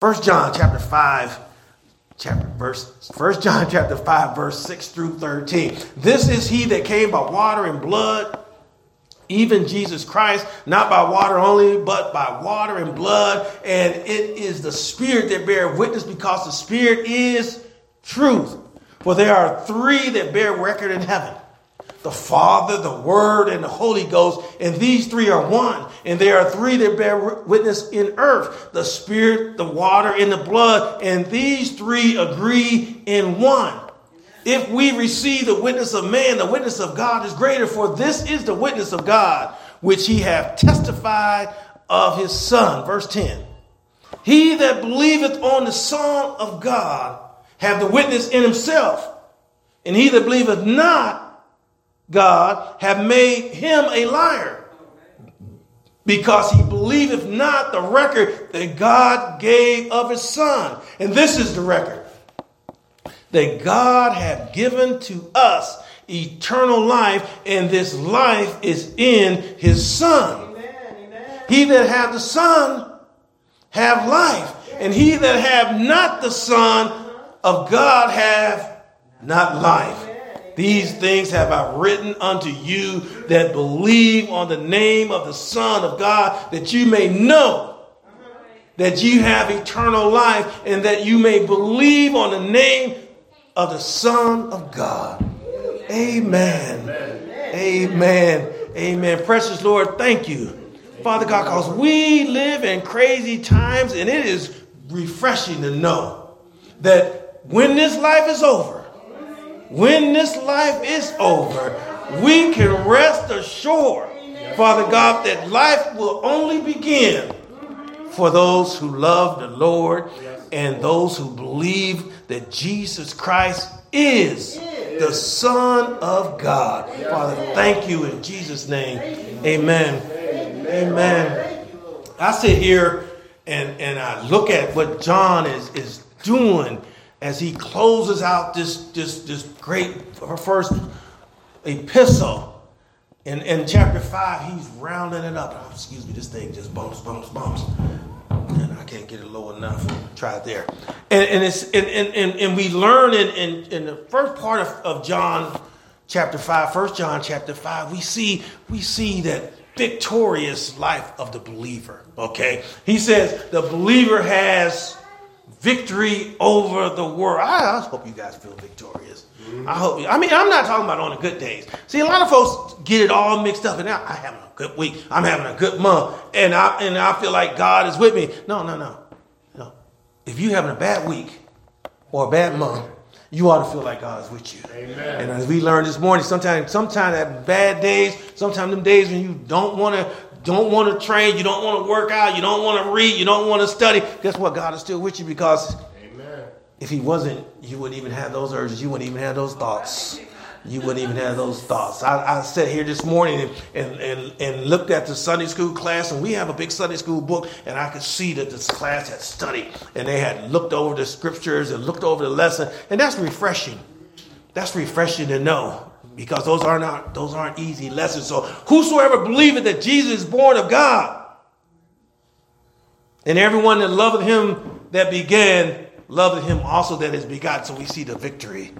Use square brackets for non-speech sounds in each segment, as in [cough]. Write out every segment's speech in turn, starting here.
First John chapter 5, chapter verse First John chapter 5, verse 6 through 13. This is he that came by water and blood, even Jesus Christ, not by water only, but by water and blood. And it is the Spirit that bear witness because the Spirit is truth. For there are three that bear record in heaven the Father, the Word, and the Holy Ghost, and these three are one. And there are three that bear witness in earth the Spirit, the water, and the blood, and these three agree in one. If we receive the witness of man, the witness of God is greater, for this is the witness of God, which he hath testified of his Son. Verse 10 He that believeth on the Son of God have the witness in himself, and he that believeth not, God have made him a liar because he believeth not the record that God gave of his son. And this is the record that God hath given to us eternal life, and this life is in his son. Amen, amen. He that hath the son have life, and he that have not the son of God have not life. These things have I written unto you that believe on the name of the Son of God, that you may know that you have eternal life and that you may believe on the name of the Son of God. Amen. Amen. Amen. Amen. Precious Lord, thank you. Father God, because we live in crazy times and it is refreshing to know that when this life is over, when this life is over, we can rest assured, Father God, that life will only begin for those who love the Lord and those who believe that Jesus Christ is the Son of God. Father, thank you in Jesus' name. Amen. Amen. I sit here and, and I look at what John is, is doing as he closes out this, this, this great first epistle. In, in chapter 5, he's rounding it up. Oh, excuse me, this thing just bumps, bumps, bumps. And I can't get it low enough. Try it there. And, and, it's, and, and, and we learn in, in, in the first part of, of John chapter 5, 1 John chapter 5, we see, we see that victorious life of the believer. Okay? He says the believer has victory over the world. I, I hope you guys feel victorious. Mm-hmm. I hope. You, I mean, I'm not talking about on the good days. See, a lot of folks get it all mixed up, and now I'm having a good week. I'm having a good month, and I and I feel like God is with me. No, no, no, no. If you're having a bad week or a bad month, you ought to feel like God is with you. Amen. And as we learned this morning, sometimes, sometimes that bad days, sometimes them days when you don't want to don't want to train, you don't want to work out, you don't want to read, you don't want to study, guess what? God is still with you because Amen. if He wasn't, you wouldn't even have those urges, you wouldn't even have those thoughts. You wouldn't even have those thoughts. I, I sat here this morning and, and, and, and, looked at the Sunday school class, and we have a big Sunday school book, and I could see that this class had studied, and they had looked over the scriptures and looked over the lesson, and that's refreshing. That's refreshing to know because those are not those aren't easy lessons. So whosoever believeth that Jesus is born of God, and everyone that loveth him that began, loveth him also that is begotten. So we see the victory.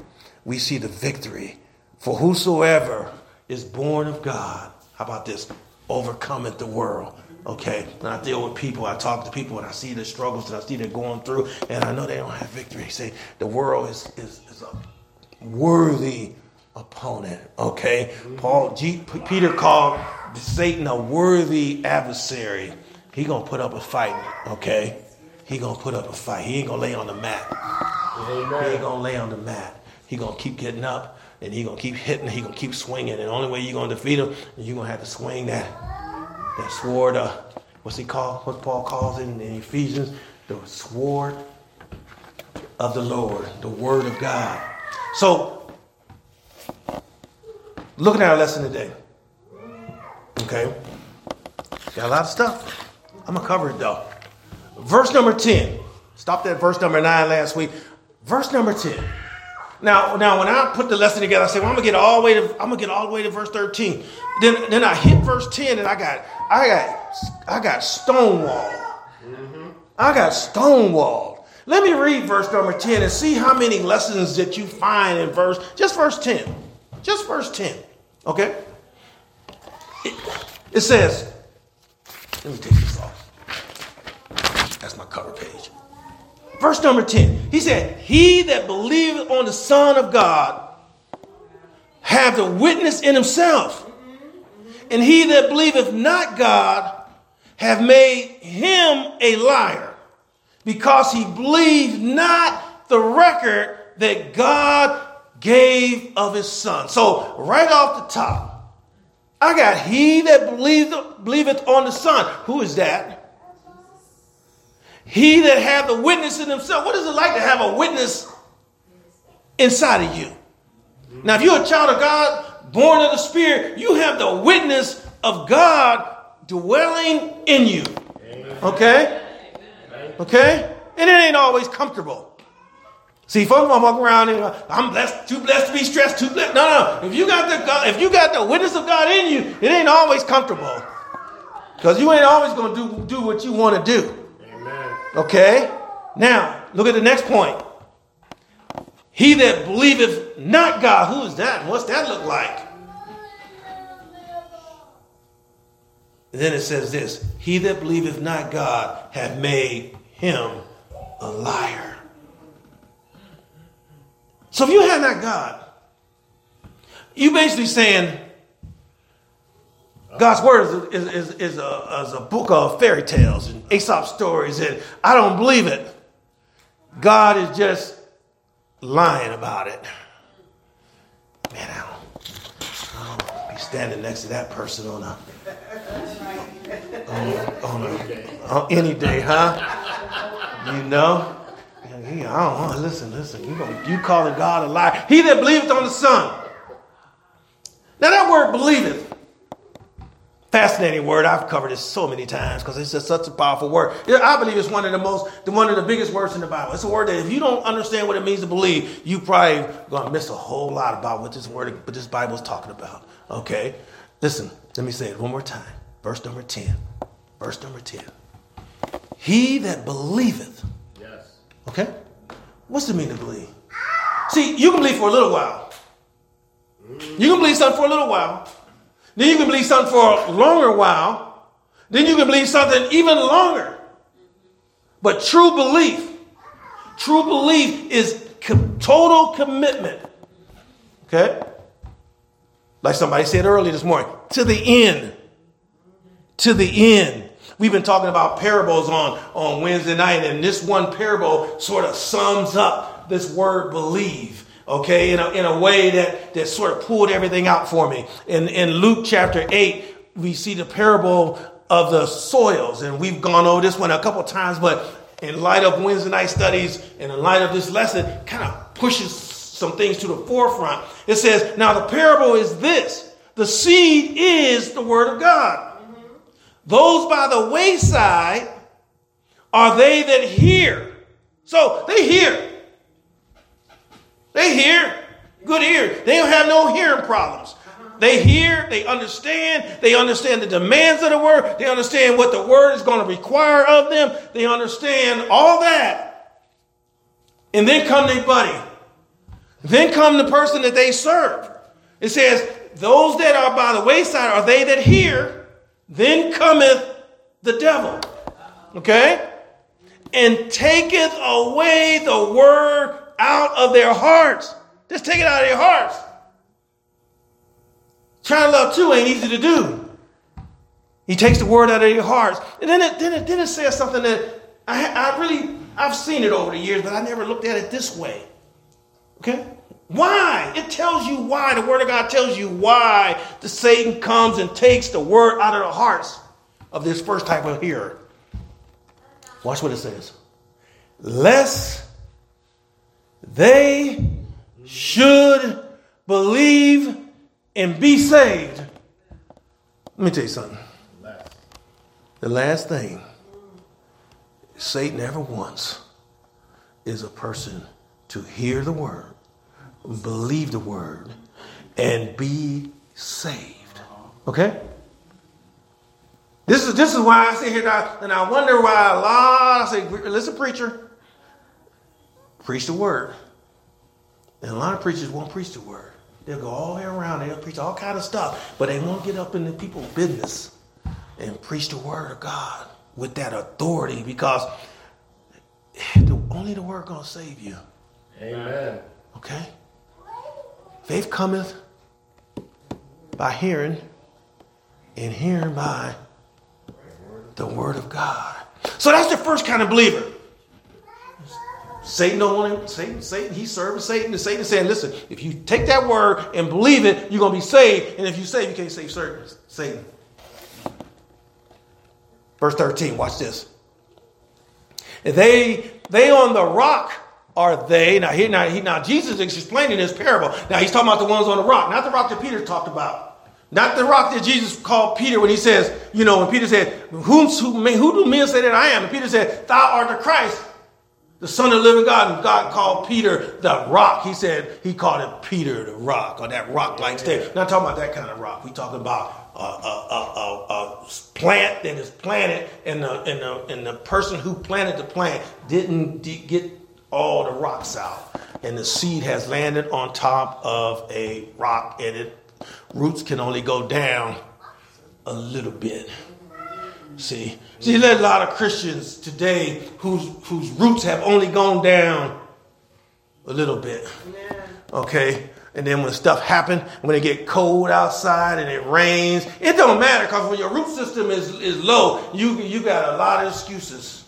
We see the victory. For whosoever is born of God, how about this? Overcometh the world. Okay, when I deal with people, I talk to people and I see the struggles and I see they're going through, and I know they don't have victory. Say the world is, is, is a worthy opponent. Okay, Paul G, Peter called Satan a worthy adversary. He gonna put up a fight. Okay, he gonna put up a fight. He ain't gonna lay on the mat. Amen. He ain't gonna lay on the mat. He gonna keep getting up and he gonna keep hitting. He gonna keep swinging. And the only way you gonna defeat him is you gonna have to swing that that sword. Uh, what's he called? What Paul calls it in Ephesians? The sword of the Lord, the word of God. So Looking at our lesson today. Okay? Got a lot of stuff. I'm going to cover it though. Verse number 10. Stopped at verse number 9 last week. Verse number 10. Now, now when I put the lesson together, I said, well, I'm gonna get all the way to I'm gonna get all the way to verse 13. Then then I hit verse 10 and I got I got I got stonewall. Mm-hmm. I got stonewalled. Let me read verse number 10 and see how many lessons that you find in verse, just verse 10. Just verse 10. Okay? It, it says, let me take this off. That's my cover page. Verse number 10. He said, He that believeth on the Son of God have the witness in himself. And he that believeth not God have made him a liar, because he believed not the record that God gave of his son. So, right off the top, I got he that believeth, on the Son. Who is that? He that have the witness in himself. What is it like to have a witness inside of you? Now, if you're a child of God, born of the Spirit, you have the witness of God dwelling in you. Okay? Okay? And it ain't always comfortable. See, folks want to walk around and I'm blessed, too blessed to be stressed, too blessed. No, no. If you got the God, if you got the witness of God in you, it ain't always comfortable. Because you ain't always going to do, do what you want to do. Amen. Okay? Now, look at the next point. He that believeth not God, who is that? What's that look like? And then it says this He that believeth not God hath made him a liar. So if you have not God, you basically saying God's word is, is, is, a, is a book of fairy tales and Aesop stories, and I don't believe it. God is just lying about it. Man, I don't, I don't be standing next to that person on a on, a, on, a, on any day, huh? You know? I don't want to listen, listen. You gonna, you calling God a liar. He that believeth on the Son. Now that word believeth, fascinating word. I've covered it so many times because it's just such a powerful word. I believe it's one of the most, one of the biggest words in the Bible. It's a word that if you don't understand what it means to believe, you probably gonna miss a whole lot about what this word, what this Bible is talking about. Okay, listen. Let me say it one more time. Verse number ten. Verse number ten. He that believeth. Okay. What's the meaning of believe? See, you can believe for a little while. You can believe something for a little while. Then you can believe something for a longer while. Then you can believe something even longer. But true belief, true belief is total commitment. Okay? Like somebody said earlier this morning, to the end. To the end. We've been talking about parables on, on Wednesday night, and this one parable sort of sums up this word believe okay, in a, in a way that, that sort of pulled everything out for me. In, in Luke chapter 8, we see the parable of the soils, and we've gone over this one a couple times, but in light of Wednesday night studies and in light of this lesson, kind of pushes some things to the forefront. It says, Now the parable is this the seed is the word of God. Those by the wayside are they that hear. So they hear. They hear. Good ear. They don't have no hearing problems. They hear, they understand, they understand the demands of the word, they understand what the word is going to require of them, they understand all that. And then come their buddy. Then come the person that they serve. It says, Those that are by the wayside are they that hear, then cometh the devil. Okay? And taketh away the word out of their hearts. Just take it out of their hearts. Trying to love too ain't easy to do. He takes the word out of your hearts. And then it, then it, then it says something that I, I really, I've seen it over the years, but I never looked at it this way. Okay? Why? It tells you why. The Word of God tells you why the Satan comes and takes the word out of the hearts of this first type of hearer. Watch what it says. Lest they should believe and be saved. Let me tell you something. The last thing Satan ever wants is a person to hear the word, believe the word, and be saved. Okay? This is this is why I sit here now, and I wonder why a lot. I say, listen, preacher, preach the word. And a lot of preachers won't preach the word. They'll go all the way around. They'll preach all kind of stuff, but they won't get up in the people's business and preach the word of God with that authority because the, only the word gonna save you. Amen. Okay. Faith cometh by hearing, and hearing by the word of God. So that's the first kind of believer. Satan don't want him. Satan, Satan, he's serving Satan, and Satan saying, "Listen, if you take that word and believe it, you're gonna be saved. And if you save, you can't save certain, Satan." Verse 13. Watch this. They they on the rock are they now? Here now, he, now Jesus is explaining this parable. Now he's talking about the ones on the rock, not the rock that Peter talked about. Not the rock that Jesus called Peter when he says, you know, when Peter said, who, who, who do men say that I am? And Peter said, Thou art the Christ, the Son of the living God. And God called Peter the rock. He said, He called it Peter the rock, or that rock like state. Not talking about that kind of rock. we talking about a, a, a, a, plant that is planted, and the, and, the, and the person who planted the plant didn't get all the rocks out. And the seed has landed on top of a rock, and it roots can only go down a little bit. See, see, there's a lot of Christians today whose whose roots have only gone down a little bit. Okay, and then when stuff happens, when it get cold outside and it rains, it don't matter because when your root system is is low, you you got a lot of excuses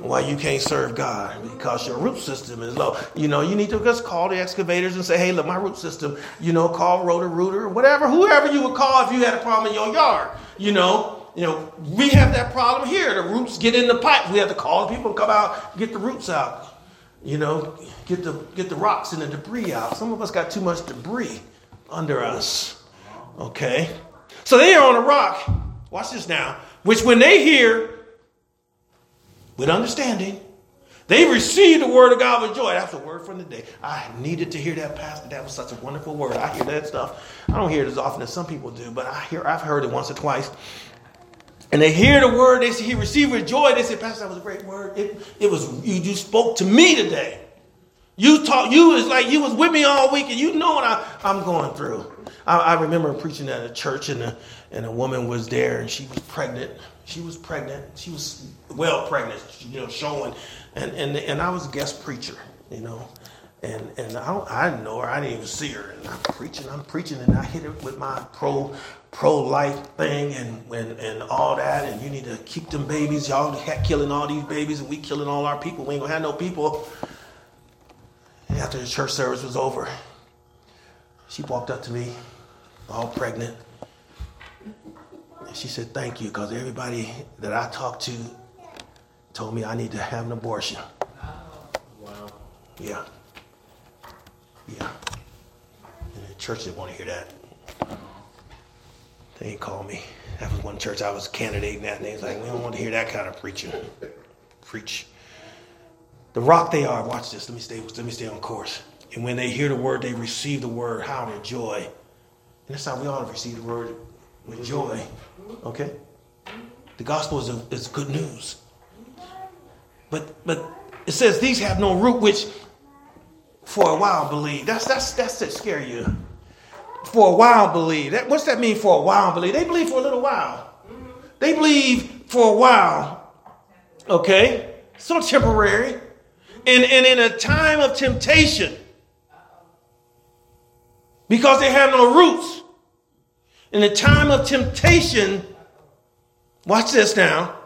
why you can't serve God because your root system is low. You know, you need to just call the excavators and say, hey, look, my root system, you know, call Roto-Rooter, whatever, whoever you would call if you had a problem in your yard. You know, you know, we have that problem here. The roots get in the pipe. We have to call people come out, get the roots out. You know, get the get the rocks and the debris out. Some of us got too much debris under us. Okay? So they are on a rock. Watch this now. Which when they hear with understanding. They received the word of God with joy. That's a word from the day. I needed to hear that, Pastor. That was such a wonderful word. I hear that stuff. I don't hear it as often as some people do, but I hear I've heard it once or twice. And they hear the word, they say he received with joy. They say, Pastor, that was a great word. It, it was you, you spoke to me today. You taught you was like you was with me all week, and you know what I, I'm going through. I, I remember preaching at a church, and a, and a woman was there, and she was pregnant she was pregnant. She was well pregnant, you know, showing. And, and, and I was a guest preacher, you know. And, and I, I didn't know her. I didn't even see her. And I'm preaching, I'm preaching, and I hit it with my pro pro life thing and, and, and all that. And you need to keep them babies. Y'all killing all these babies, and we killing all our people. We ain't gonna have no people. And after the church service was over, she walked up to me, all pregnant. She said, Thank you, because everybody that I talked to told me I need to have an abortion. Wow. Yeah. Yeah. And the church didn't want to hear that. They didn't call me. That was one church I was a candidating at, and they was like, We don't want to hear that kind of preaching. Preach. The rock they are, watch this. Let me stay, let me stay on course. And when they hear the word, they receive the word. How their joy. And that's how we all receive the word with joy. Okay? The gospel is, a, is good news. But but it says these have no root, which for a while believe. That's that's that's to scare you. For a while believe. That, what's that mean for a while believe? They believe for a little while. They believe for a while. Okay? So temporary. And, and in a time of temptation. Because they have no roots in the time of temptation, watch this now,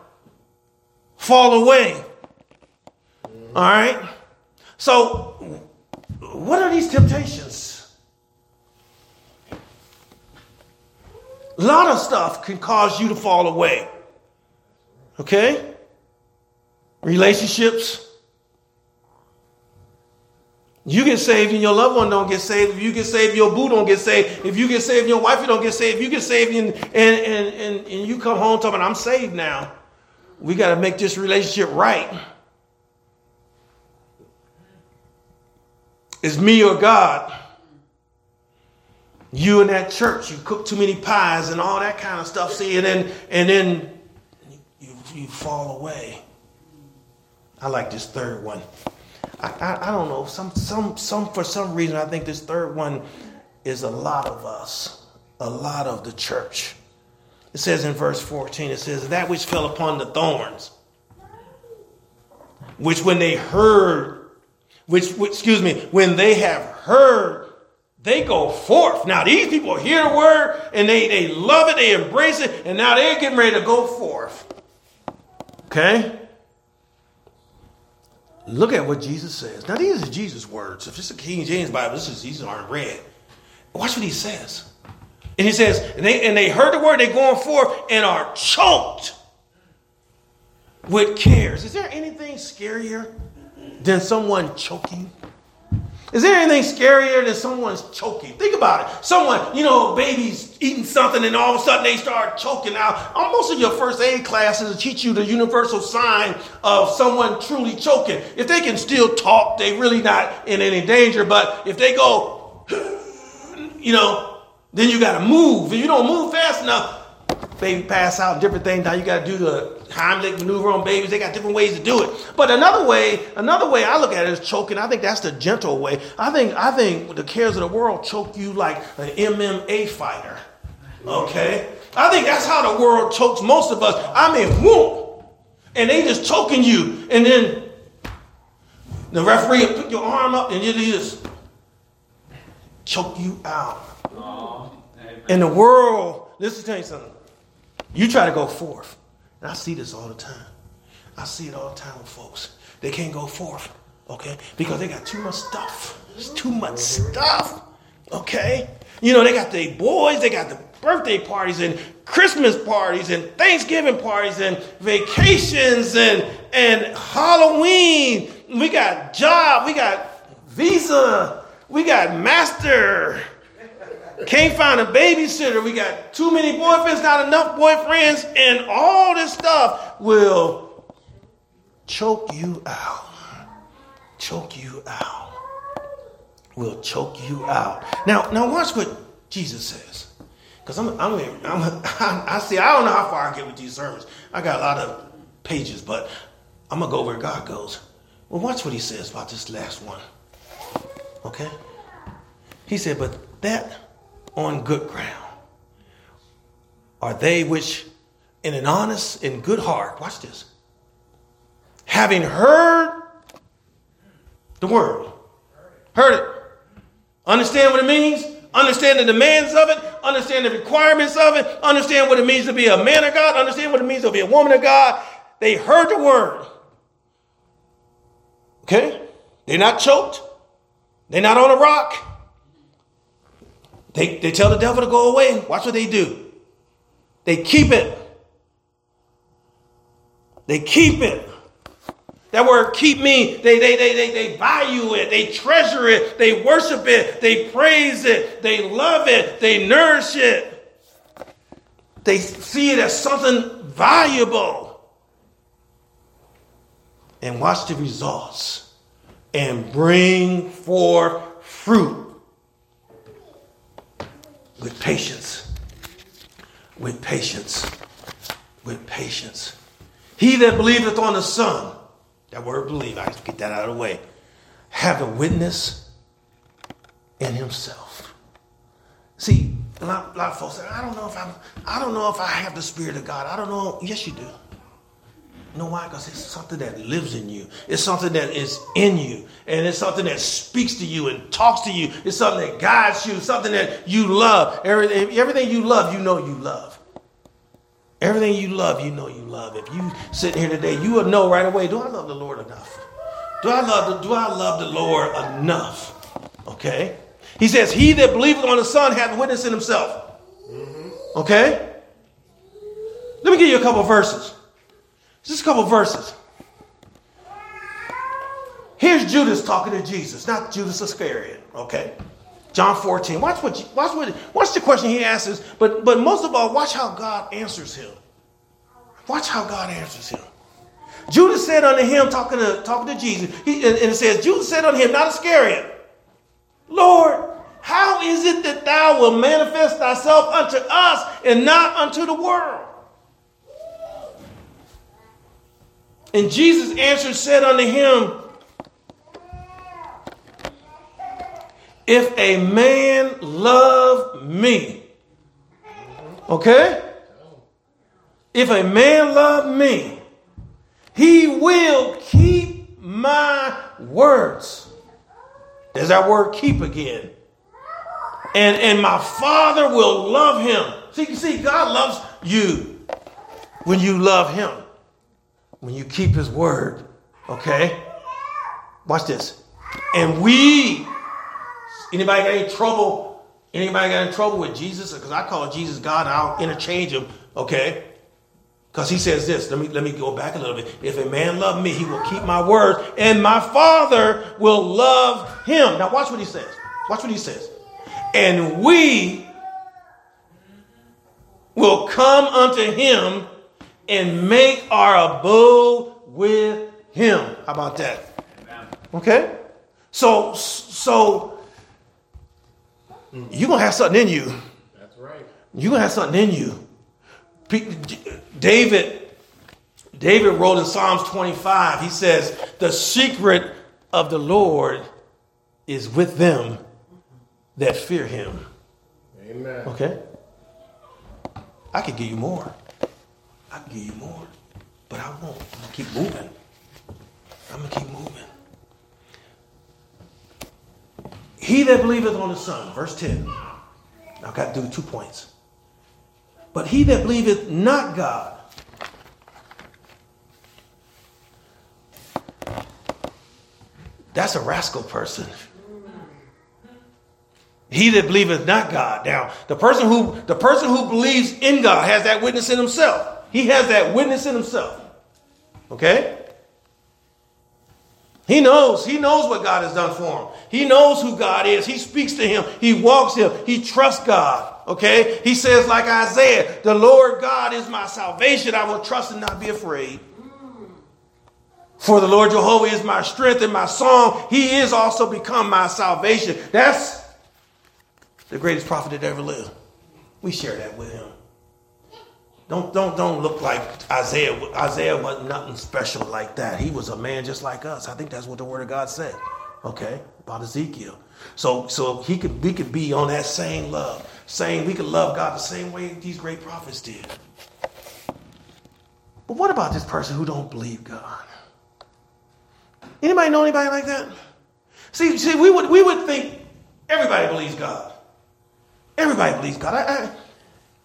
fall away. All right? So, what are these temptations? A lot of stuff can cause you to fall away. Okay? Relationships, you get saved and your loved one don't get saved. If you get saved, your boo don't get saved. If you get saved, your wife you don't get saved. If you get saved and, and, and, and, and you come home talking, I'm saved now. We got to make this relationship right. It's me or God. You in that church, you cook too many pies and all that kind of stuff. See, and then and then you, you fall away. I like this third one. I, I, I don't know. Some some some for some reason I think this third one is a lot of us, a lot of the church. It says in verse 14, it says, That which fell upon the thorns, which when they heard, which, which excuse me, when they have heard, they go forth. Now these people hear the word and they, they love it, they embrace it, and now they're getting ready to go forth. Okay? Look at what Jesus says. Now these are Jesus' words. If it's a King James Bible, this is these aren't read. Watch what he says. And he says, and they, and they heard the word, they're going forth and are choked with cares. Is there anything scarier than someone choking? Is there anything scarier than someone's choking? Think about it. Someone, you know, baby's eating something and all of a sudden they start choking out. Almost in your first aid classes teach you the universal sign of someone truly choking. If they can still talk, they really not in any danger. But if they go, [sighs] you know, then you got to move. If you don't move fast enough, baby pass out, different things. Now you got to do the Heimlich maneuver on babies. They got different ways to do it. But another way, another way I look at it is choking. I think that's the gentle way. I think I think the cares of the world choke you like an MMA fighter. Okay, I think that's how the world chokes most of us. I mean, whoop, and they just choking you, and then the referee will put your arm up, and you just choke you out. In the world, listen to tell you something. You try to go forth. And I see this all the time. I see it all the time with folks. They can't go forth, okay? Because they got too much stuff. It's too much stuff, okay? You know, they got the boys, they got the birthday parties and Christmas parties and Thanksgiving parties and vacations and, and Halloween. We got job, we got visa, we got master, can't find a babysitter. We got too many boyfriends, not enough boyfriends, and all this stuff will choke you out. Choke you out. Will choke you out. Now, now watch what Jesus says. Because I'm, I'm, I'm, [laughs] I see, I don't know how far I get with these sermons. I got a lot of pages, but I'm going to go where God goes. Well, watch what he says about this last one. Okay? He said, but that on good ground are they which, in an honest and good heart, watch this, having heard the word, heard it, understand what it means, understand the demands of it, understand the requirements of it, understand what it means to be a man of God, understand what it means to be a woman of God. They heard the word. Okay? They're not choked. They're not on a rock. They, they tell the devil to go away. Watch what they do. They keep it. They keep it. That word keep me, they, they, they, they, they value it, they treasure it, they worship it, they praise it, they love it, they nourish it. They see it as something valuable. And watch the results and bring forth fruit with patience. With patience. With patience. He that believeth on the Son, that word believe, I get that out of the way, have a witness in himself. See, a lot, a lot of folks say, I don't know if I'm, I don't know if I have the Spirit of God. I don't know. Yes, you do. You know why? Because it's something that lives in you. It's something that is in you. And it's something that speaks to you and talks to you. It's something that guides you, something that you love. Everything, everything you love, you know you love. Everything you love, you know you love. If you sit here today, you will know right away, do I love the Lord enough? Do I love the, do I love the Lord enough? Okay? He says, He that believeth on the Son hath witness in himself. Mm-hmm. Okay? Let me give you a couple verses. Just a couple verses. Here's Judas talking to Jesus, not Judas Iscariot, okay? John 14. Watch what, watch what, watch the question he asks, but, but most of all, watch how God answers him. Watch how God answers him. Judas said unto him, talking to, talking to Jesus, he, and, and it says, Judas said unto him, not Iscariot, Lord, How is it that thou wilt manifest thyself unto us and not unto the world? And Jesus answered, said unto him, If a man love me, okay? If a man love me, he will keep my words. There's that word keep again. And, and my father will love him. See, see, God loves you when you love him when you keep his word. Okay? Watch this. And we, anybody got any trouble? Anybody got any trouble with Jesus? Because I call Jesus God, I'll interchange him, okay? Because he says this. Let me let me go back a little bit. If a man love me, he will keep my word, and my father will love him. Now watch what he says. Watch what he says. And we will come unto him and make our abode with him. How about that? Okay? So so you're gonna have something in you. That's right. You're gonna have something in you. David, David wrote in Psalms 25, he says, the secret of the Lord is with them that fear him. Amen. Okay? I could give you more. I can give you more, but I won't. I'm gonna keep moving. I'm gonna keep moving. He that believeth on the Son, verse 10. I've got to do two points. But he that believeth not God, that's a rascal person. He that believeth not God. Now, the person who the person who believes in God has that witness in himself. He has that witness in himself. Okay? He knows. He knows what God has done for him. He knows who God is. He speaks to him. He walks him. He trusts God. Okay? He says, like Isaiah, the Lord God is my salvation. I will trust and not be afraid. For the Lord Jehovah is my strength and my song. He is also become my salvation. That's the greatest prophet that ever lived. We share that with him. Don't don't don't look like Isaiah. Isaiah wasn't nothing special like that. He was a man just like us. I think that's what the Word of God said. Okay, about Ezekiel. So so he could we could be on that same love, saying we could love God the same way these great prophets did. But what about this person who don't believe God? Anybody know anybody like that? See, see, we would we would think everybody believes God. Everybody believes God. I, I,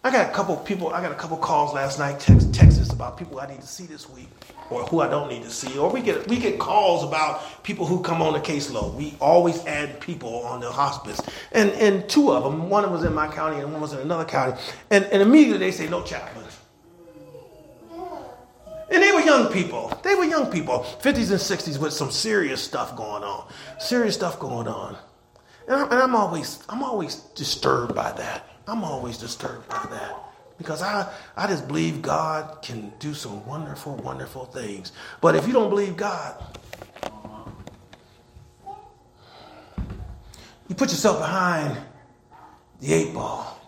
I got a couple people, I got a couple calls last night, text, about people I need to see this week or who I don't need to see. Or we get we get calls about people who come on the caseload. We always add people on the hospice. And and two of them, one was in my county and one was in another county. And, and immediately they say, no chaplain. And they were young people. They were young people, 50s and 60s with some serious stuff going on. Serious stuff going on. And and I'm always I'm always disturbed by that. I'm always disturbed by that because I, I just believe God can do some wonderful, wonderful things. But if you don't believe God, you put yourself behind the eight ball.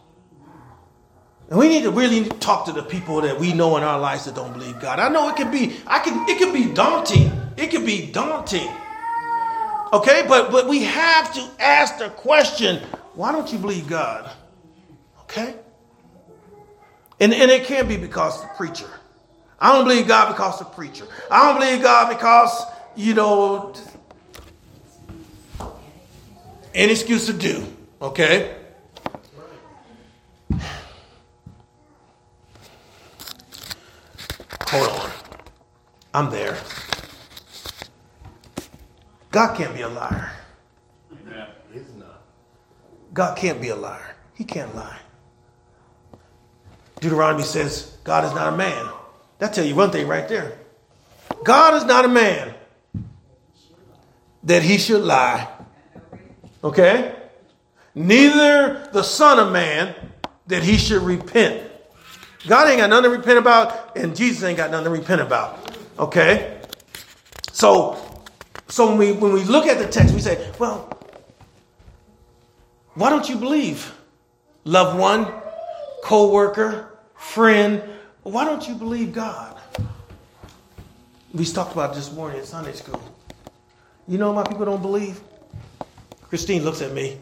And we need to really talk to the people that we know in our lives that don't believe God. I know it can be, I can, it can be daunting. It can be daunting. Okay, but but we have to ask the question, why don't you believe God? Okay? And, and it can't be because the preacher. I don't believe God because the preacher. I don't believe God because, you know, any excuse to do. Okay? Hold on. I'm there. God can't be a liar. God can't be a liar. He can't lie. Deuteronomy says God is not a man. That tell you one thing right there. God is not a man that he should lie. Okay? Neither the son of man that he should repent. God ain't got nothing to repent about, and Jesus ain't got nothing to repent about. Okay? So, so when we when we look at the text, we say, well, Why don't you believe? Loved one, co worker, friend, why don't you believe God? We talked about this morning in Sunday school. You know my people don't believe? Christine looks at me.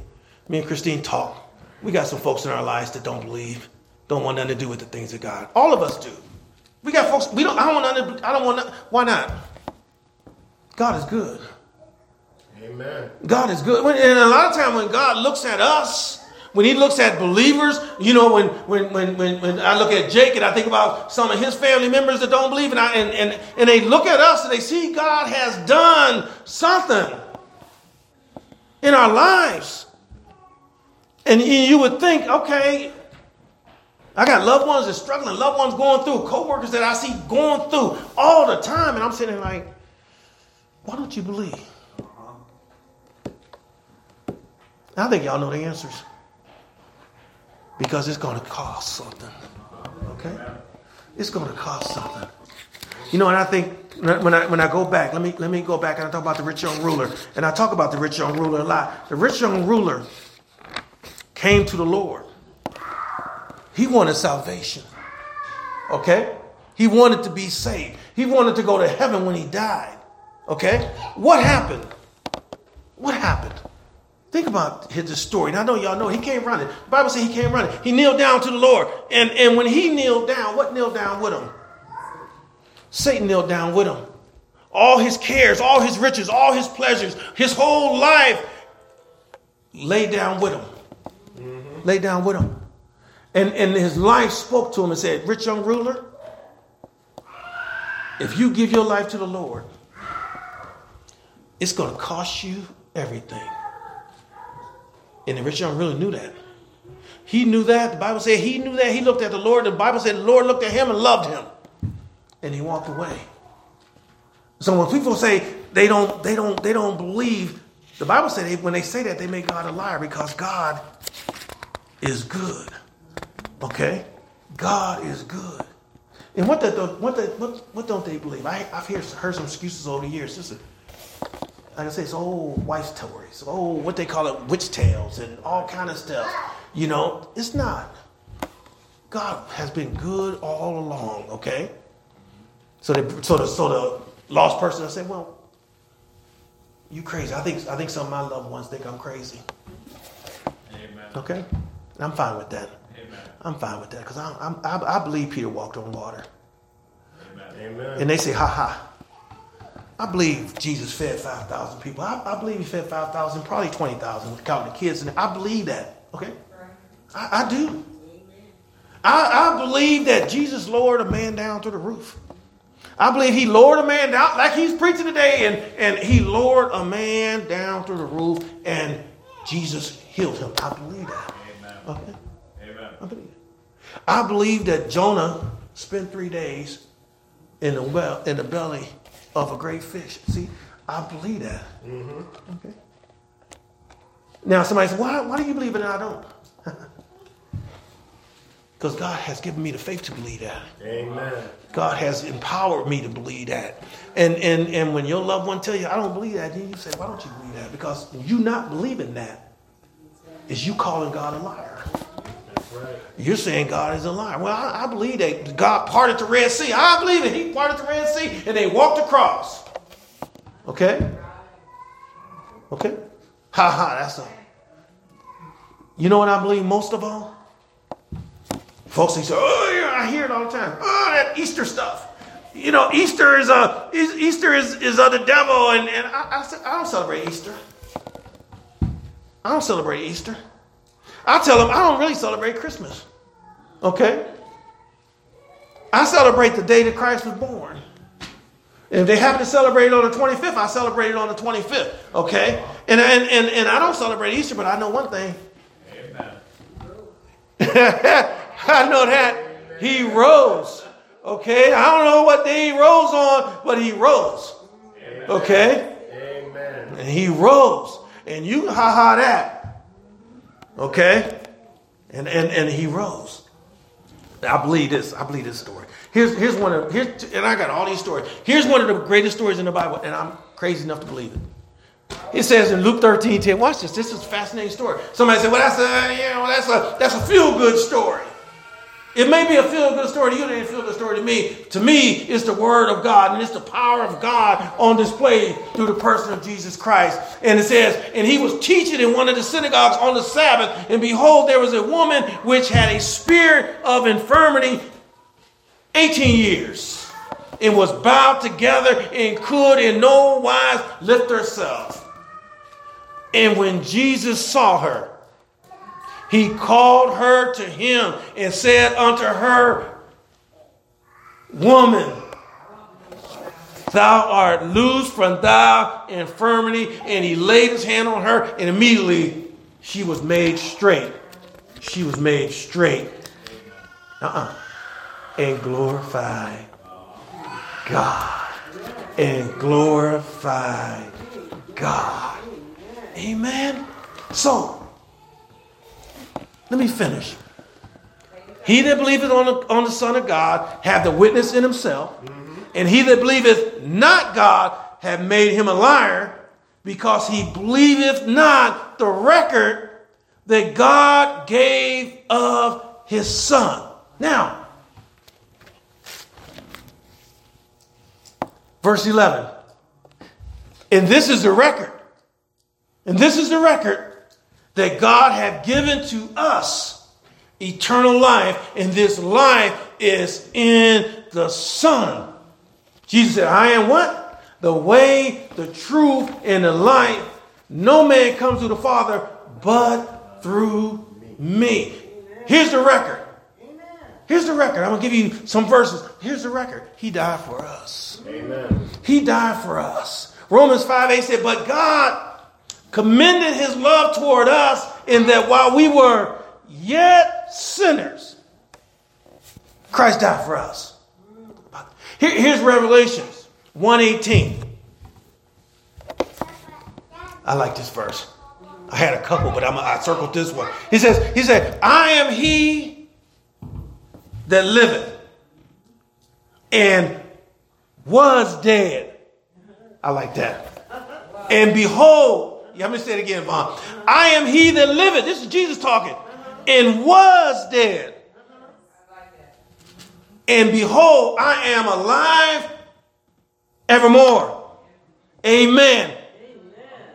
Me and Christine talk. We got some folks in our lives that don't believe, don't want nothing to do with the things of God. All of us do. We got folks. We don't. I don't want nothing. I don't want. Nothing, why not? God is good. Amen. God is good. And a lot of time when God looks at us, when he looks at believers, you know, when when when when, when I look at Jake and I think about some of his family members that don't believe, and I and, and, and they look at us and they see God has done something in our lives. And you would think, okay, I got loved ones that struggling, loved ones going through, co-workers that I see going through all the time, and I'm sitting like, why don't you believe? I think y'all know the answers. Because it's going to cost something. Okay? It's going to cost something. You know, and I think when I when I go back, let me let me go back and I talk about the rich young ruler, and I talk about the rich young ruler a lot. The rich young ruler came to the Lord. He wanted salvation. Okay? He wanted to be saved. He wanted to go to heaven when he died. Okay? What happened? What happened? Think about his story. And I know y'all know he came running. The Bible says he came running. He kneeled down to the Lord. And, and when he kneeled down, what kneeled down with him? Satan kneeled down with him. All his cares, all his riches, all his pleasures, his whole life lay down with him. Mm-hmm. Lay down with him. And, and his life spoke to him and said, Rich young ruler, if you give your life to the Lord, it's going to cost you everything. And the rich young really knew that. He knew that. The Bible said he knew that. He looked at the Lord. The Bible said the Lord looked at him and loved him. And he walked away. So when people say they don't, they don't, they don't believe, the Bible said when they say that, they make God a liar because God is good. Okay? God is good. And what the, what the, what, what don't they believe? I, I've heard, heard some excuses over the years. Listen, like I say, it's old wife stories, old what they call it, witch tales, and all kind of stuff. You know, it's not. God has been good all along. Okay. So they, so the, so the lost person, I say, well, you crazy. I think, I think some of my loved ones think I'm crazy. Amen. Okay. I'm fine with that. Amen. I'm fine with that because I, I, I believe Peter walked on water. Amen. And they say, ha ha. I believe Jesus fed 5,000 people. I, I, believe he fed 5,000, probably 20,000, counting the kids. And I believe that. Okay? I, I do. I, I believe that Jesus lowered a man down through the roof. I believe he lowered a man down, like he's preaching today, and, and he lowered a man down through the roof, and Jesus healed him. I believe that. Amen. Okay? Amen. I believe it. I believe that Jonah spent three days in the well in the belly of a great fish. See, I believe that. Mm-hmm. Okay. Now somebody says, why, why do you believe it and I don't? [laughs] Because God has given me the faith to believe that. Amen. God has empowered me to believe that. And and and when your loved one tell you, I don't believe that, then you say, why don't you believe that? Because you not believing that is you calling God a liar. Right. You're saying God is a liar. Well, I, I, believe that God parted the Red Sea. I believe it. He parted the Red Sea and they walked across. Okay? Okay? Ha ha, that's all. You know what I believe most of all? Folks, they say, oh, yeah, I hear it all the time. Oh, that Easter stuff. You know, Easter is uh, a Easter is, is of the devil, and, and I, I, I don't celebrate Easter. I don't celebrate Easter. I tell them I don't really celebrate Christmas. Okay? I celebrate the day that Christ was born. If they happen to celebrate it on the 25th, I celebrate it on the 25th. Okay? And, and, and, and I don't celebrate Easter, but I know one thing. Amen. [laughs] I know that. He rose. Okay? I don't know what day he rose on, but he rose. Okay? Amen. And he rose. And you ha ha that. Okay? And, and, and he rose. I believe this. I believe this story. Here's, here's one of here's and I got all these stories. Here's one of the greatest stories in the Bible, and I'm crazy enough to believe it. It says in Luke 13, 10, watch this. This is a fascinating story. Somebody said, well, that's a, you know, that's a, that's a feel-good story. It may be a feel-good story to you, it ain't a feel-good story to me. To me, it's the word of God, and it's the power of God on display through the person of Jesus Christ. And it says, and he was teaching in one of the synagogues on the Sabbath, and behold, there was a woman which had a spirit of infirmity 18 years, and was bowed together and could in no wise lift herself. And when Jesus saw her, he called her to him and said unto her, Woman, thou art loosed from thy infirmity. And he laid his hand on her, and immediately she was made straight. She was made straight. Uh-uh. And glorify God. And glorify God. Amen. So, let me finish. He that believeth on the, on the Son of God have the witness in himself, mm-hmm. and he that believeth not God have made him a liar, because he believeth not the record that God gave of his Son. Now, verse 11. And this is the record. And this is the record that God have given to us eternal life, and this life is in the Son. Jesus said, I am what? The way, the truth, and the life. No man comes to the Father but through me. Here's the record. Here's the record. I'm going to give you some verses. Here's the record. He died for us. Amen. He died for us. Romans 5 8 said, But God commended his love toward us in that while we were yet sinners, Christ died for us. Here, here's Revelations 118. I like this verse. I had a couple, but I'm, I circled this one. He says, He said, I am he that liveth and was dead. I like that. And behold, let me say it again, Vaughn. I am he that liveth. This is Jesus talking. And was dead. And behold, I am alive evermore. Amen.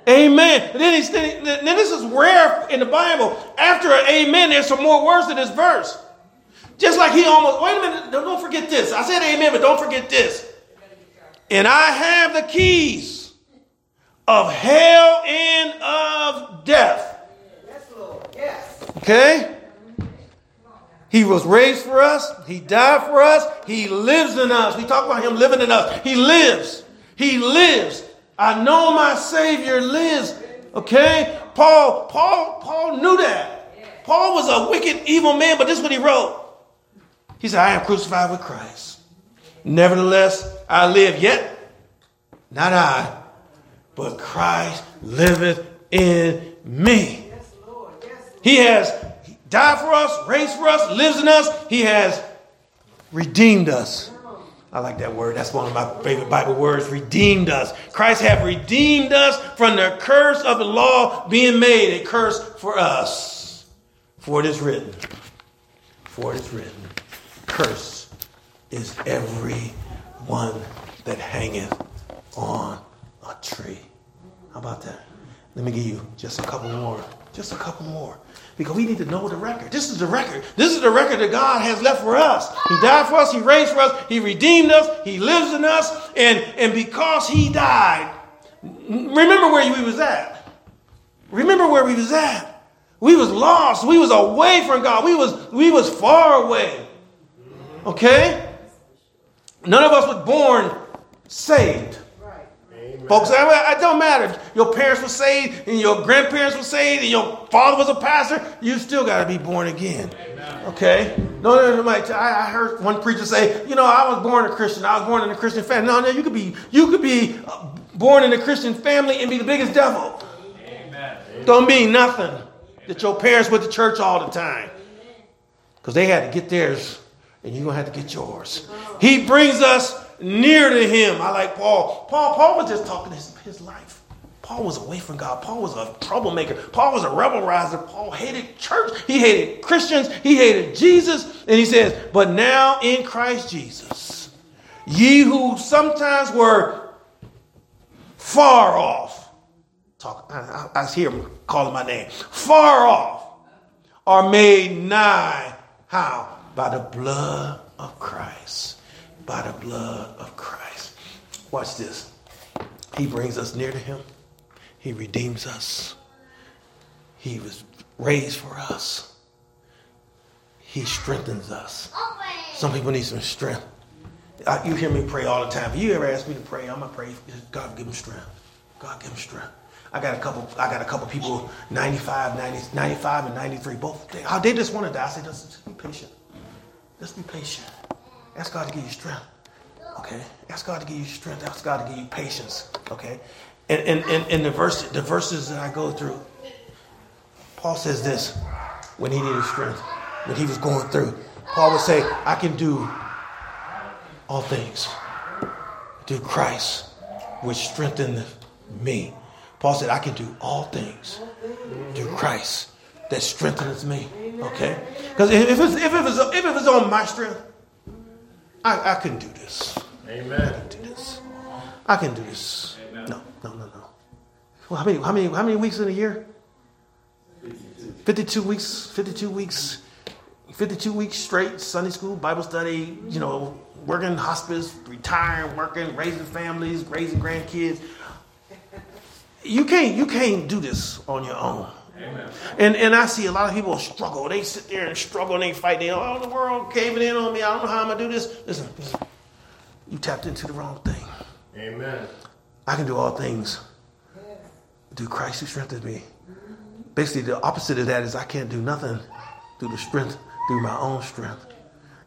Amen. Then, he's, then this is rare in the Bible. After an amen, there's some more words in this verse. Just like he almost, wait a minute, don't forget this. I said amen, but don't forget this. And I have the keys of hell and of death. Yes, Lord. Yes. Okay? He was raised for us. He died for us. He lives in us. We talk about him living in us. He lives. He lives. I know my Savior lives. Okay? Paul, Paul, Paul knew that. Paul was a wicked, evil man, but this is what he wrote. He said, I am crucified with Christ. Nevertheless, I live yet. Not I, but Christ liveth in me. He has died for us, raised for us, lives in us. He has redeemed us. I like that word. That's one of my favorite Bible words. Redeemed us. Christ have redeemed us from the curse of the law being made a curse for us. For it is written. For it is written. Curse is every one that hangeth on tree. How about that? Let me give you just a couple more. Just a couple more. Because we need to know the record. This is the record. This is the record that God has left for us. He died for us. He raised for us. He redeemed us. He lives in us. And, and because he died, remember where we was at. Remember where we was at. We was lost. We was away from God. We was, we was far away. Okay? None of us was born saved. Folks, it don't matter. If Your parents were saved, and your grandparents were saved, and your father was a pastor. You still got to be born again. Okay? No, no, no. I heard one preacher say, "You know, I was born a Christian. I was born in a Christian family." No, no. You could be, you could be uh, born in a Christian family and be the biggest devil. Amen. Don't mean nothing that your parents went to church all the time because they had to get theirs, and you're gonna have to get yours. He brings us near to him. I like Paul. Paul, Paul was just talking his, his life. Paul was away from God. Paul was a troublemaker. Paul was a rebel riser. Paul hated church. He hated Christians. He hated Jesus. And he says, But now in Christ Jesus, ye who sometimes were far off, talk, I, I, I hear him calling my name, far off, are made nigh. How? By the blood of Christ. By the blood of Christ. Watch this. He brings us near to him. He redeems us. He was raised for us. He strengthens us. Some people need some strength. I, you hear me pray all the time. If you ever ask me to pray, I'm gonna pray. God give him strength. God give him strength. I got a couple. I got a couple people, 95, 90, 95, and 93. Both. They, they just want to die. I say, just be patient. Just be patient. Ask God to give you strength. Okay. Ask God to give you strength. Ask God to give you patience. Okay. And in, in the verse, the verses that I go through, Paul says this when he needed strength, when he was going through. Paul would say, I can do all things through Christ, which strengthened me. Paul said, I can do all things through Christ that strengthens me. Okay? Because if, if, it's, if, it was, if it was on my strength, I, I couldn't do this. Amen. I can do this. I can do this. No, no, no, no. Well, how many, how many, how many weeks in a year? 52 weeks, 52 weeks, 52 weeks straight, Sunday school, Bible study, you know, working hospice, retiring, working, raising families, raising grandkids. You can't, you can't do this on your own. Amen. And and I see a lot of people struggle. They sit there and struggle and they fight. They oh the world caving in on me. I don't know how I'm gonna do this. Listen, listen. you tapped into the wrong thing. Amen. I can do all things through Christ who strengthens me. Basically, the opposite of that is I can't do nothing through the strength, through my own strength.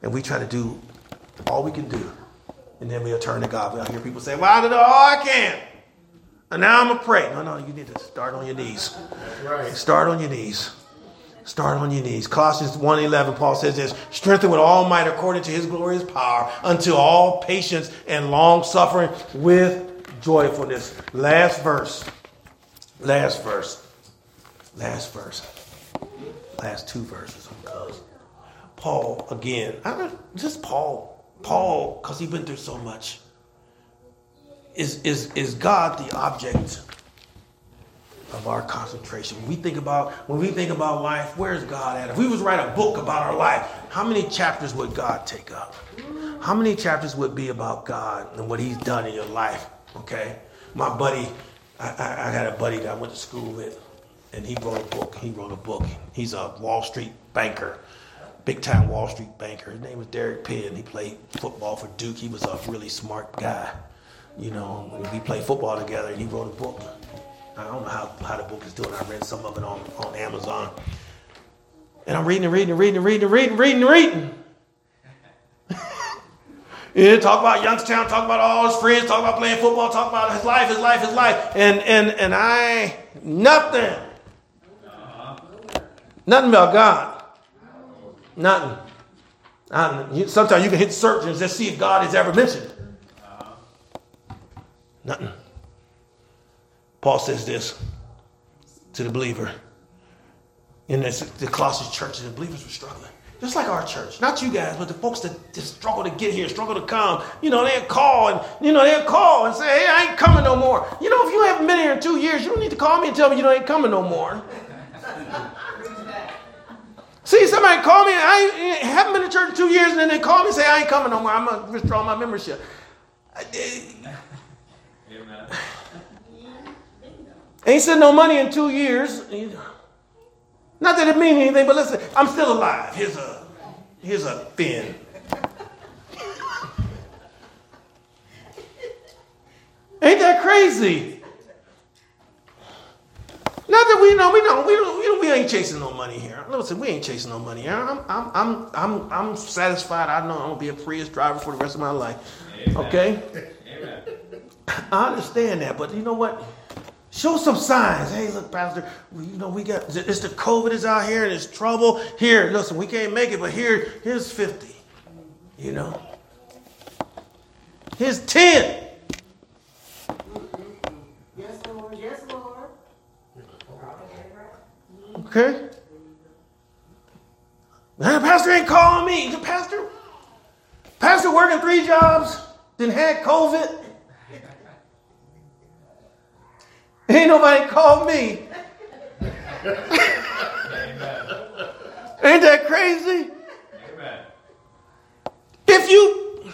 And we try to do all we can do. And then we'll turn to God. We'll hear people say, Well, I did all I can. And now I'm going to pray. No, no, you need to start on your knees. Right. Start on your knees. Start on your knees. Colossians 1.11, Paul says this, strengthen with all might according to his glorious power unto all patience and long suffering with joyfulness. Last verse. Last verse. Last verse. Last two verses. Because Paul, again, I don't, just Paul. Paul, because he's been through so much. Is, is, is God the object of our concentration. When we think about when we think about life, where's God at? If we was write a book about our life, how many chapters would God take up? How many chapters would be about God and what He's done in your life? Okay, my buddy, I, I, I got a buddy that I went to school with, and he wrote a book. He wrote a book. He's a Wall Street banker, big time Wall Street banker. His name was Derek Penn. He played football for Duke. He was a really smart guy. You know, we played football together, and he wrote a book. I don't know how, how the book is doing. I read some of it on, on Amazon. And I'm reading and reading and reading and reading and reading and reading and reading. [laughs] yeah, talk about Youngstown, talk about all his friends, talk about playing football, talk about his life, his life, his life. And and and I nothing. Nothing about God. Nothing. I, sometimes you can hit search and just see if God is ever mentioned. Nothing. Paul says this to the believer. In this, the Colossians church, the believers were struggling. Just like our church. Not you guys, but the folks that struggle to get here, struggle to come. You know, they'll call and, you know, they'll call and say, hey, I ain't coming no more. You know, if you haven't been here in two years, you don't need to call me and tell me you ain't coming no more. See, somebody call me, I haven't been to church in two years, and then they call me and say, I ain't coming no more. I'm going to withdraw my membership. Eh, Amen. Ain't sent no money in two years. Not that it means anything, but listen, I'm still alive. Here's a here's a fin. Ain't that crazy? Not that we know, we know, we don't, we, don't, we ain't chasing no money here. Listen, we ain't chasing no money here. I'm, I'm, I'm, I'm, I'm satisfied. I know I'm gonna be a Prius driver for the rest of my life. Amen. Okay. I understand that, but you know what? Show some signs. Hey, look, Pastor, you know, we got, it's the COVID is out here and it's trouble. Here, listen, we can't make it, but here, here's 50. You know? Here's 10. Yes, Lord. Yes, Lord. Okay. Man, pastor ain't calling me. The pastor, pastor working three jobs, then had COVID. Ain't nobody called me. Ain't that crazy? Amen. If you,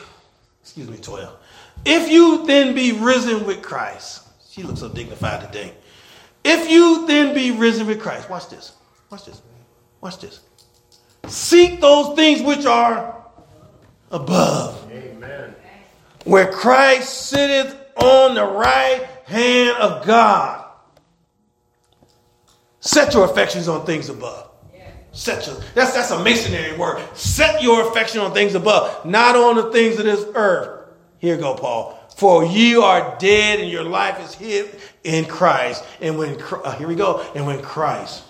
excuse me, 12. If you then be risen with Christ, she looks so dignified today. If you then be risen with Christ, watch this. Watch this. Watch this. Seek those things which are above. Amen. Where Christ sitteth on the right hand of God. Set your affections on things above. Set your that's that's a masonry word. Set your affection on things above, not on the things of this earth. Here go, Paul. For you are dead, and your life is hid in Christ. And when uh, here we go, and when Christ,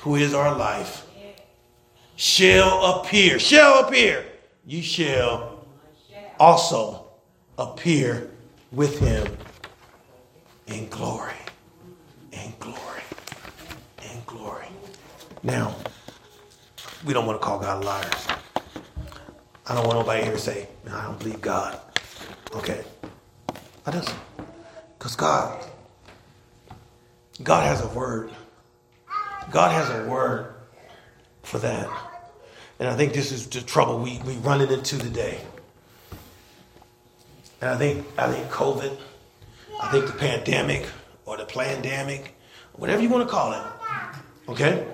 who is our life, shall appear, shall appear, you shall also appear with him in glory. In glory. In glory. Now, we don't want to call God liars. I don't want nobody here to say, I don't believe God. Okay. I just, because God, God has a word. God has a word for that. And I think this is the trouble we, we run it into today. And I think I think COVID, I think the pandemic or the pandemic, whatever you want to call it, okay?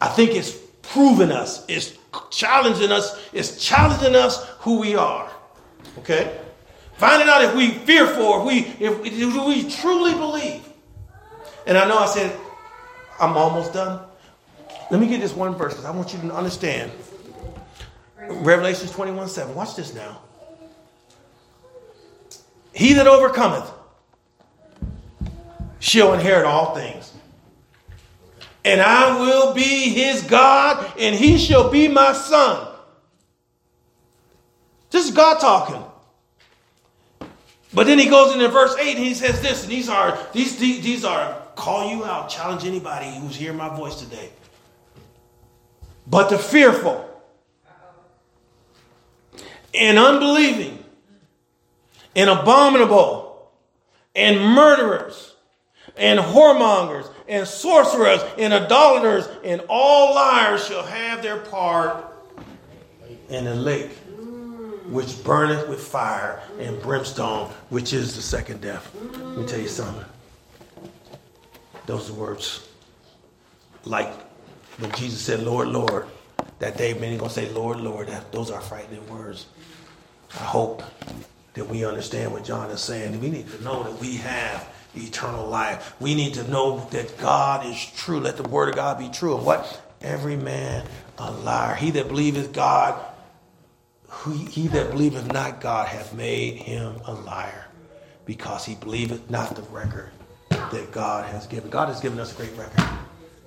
I think it's proven us, it's challenging us, it's challenging us who we are. Okay? Finding out if we fearful, if we if, if we truly believe. And I know I said I'm almost done. Let me get this one verse because I want you to understand. Revelations 21 7. Watch this now. He that overcometh shall inherit all things. And I will be his God, and he shall be my son. This is God talking. But then he goes into verse 8 and he says this, and these are these, these, these are call you out, challenge anybody who's hearing my voice today. But the fearful and unbelieving and abominable and murderers and whoremongers and sorcerers and idolaters and all liars shall have their part in the lake which burneth with fire and brimstone, which is the second death. Let me tell you something. Those words like when Jesus said, Lord, Lord, that day many gonna say, Lord, Lord, that those are frightening words. I hope that we understand what John is saying. We need to know that we have eternal life. We need to know that God is true. Let the word of God be true. And what? Every man a liar. He that believeth God, he, he that believeth not God hath made him a liar, because he believeth not the record that God has given. God has given us a great record.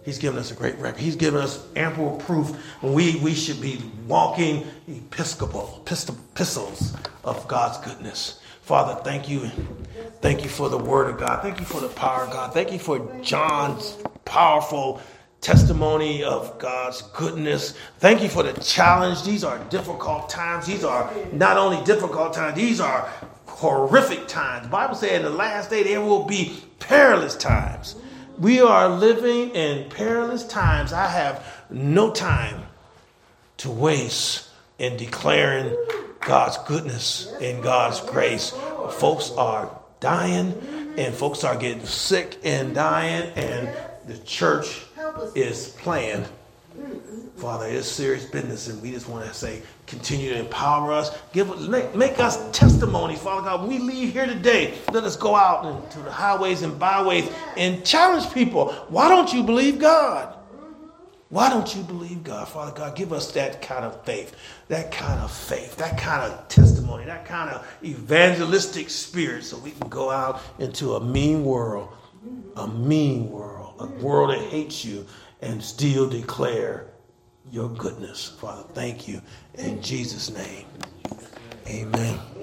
He's given us a great record. He's given us ample proof. We, we should be walking episcopal epistles of God's goodness. Father, thank you. Thank you for the word of God. Thank you for the power of God. Thank you for John's powerful testimony of God's goodness. Thank you for the challenge. These are difficult times. These are not only difficult times, these are horrific times. The Bible said in the last day there will be perilous times. We are living in perilous times. I have no time to waste in declaring God's goodness and God's grace. Folks are dying and folks are getting sick and dying, and the church is playing. Father, it's serious business, and we just want to say, continue to empower us. Give make, make us testimony, Father God. When we leave here today, let us go out into the highways and byways and challenge people. Why don't you believe God? Why don't you believe God? Father God, give us that kind of faith, that kind of faith, that kind of testimony, that kind of evangelistic spirit so we can go out into a mean world, a mean world, a world that hates you and still declare your goodness. Father, thank you. In Jesus' name, amen.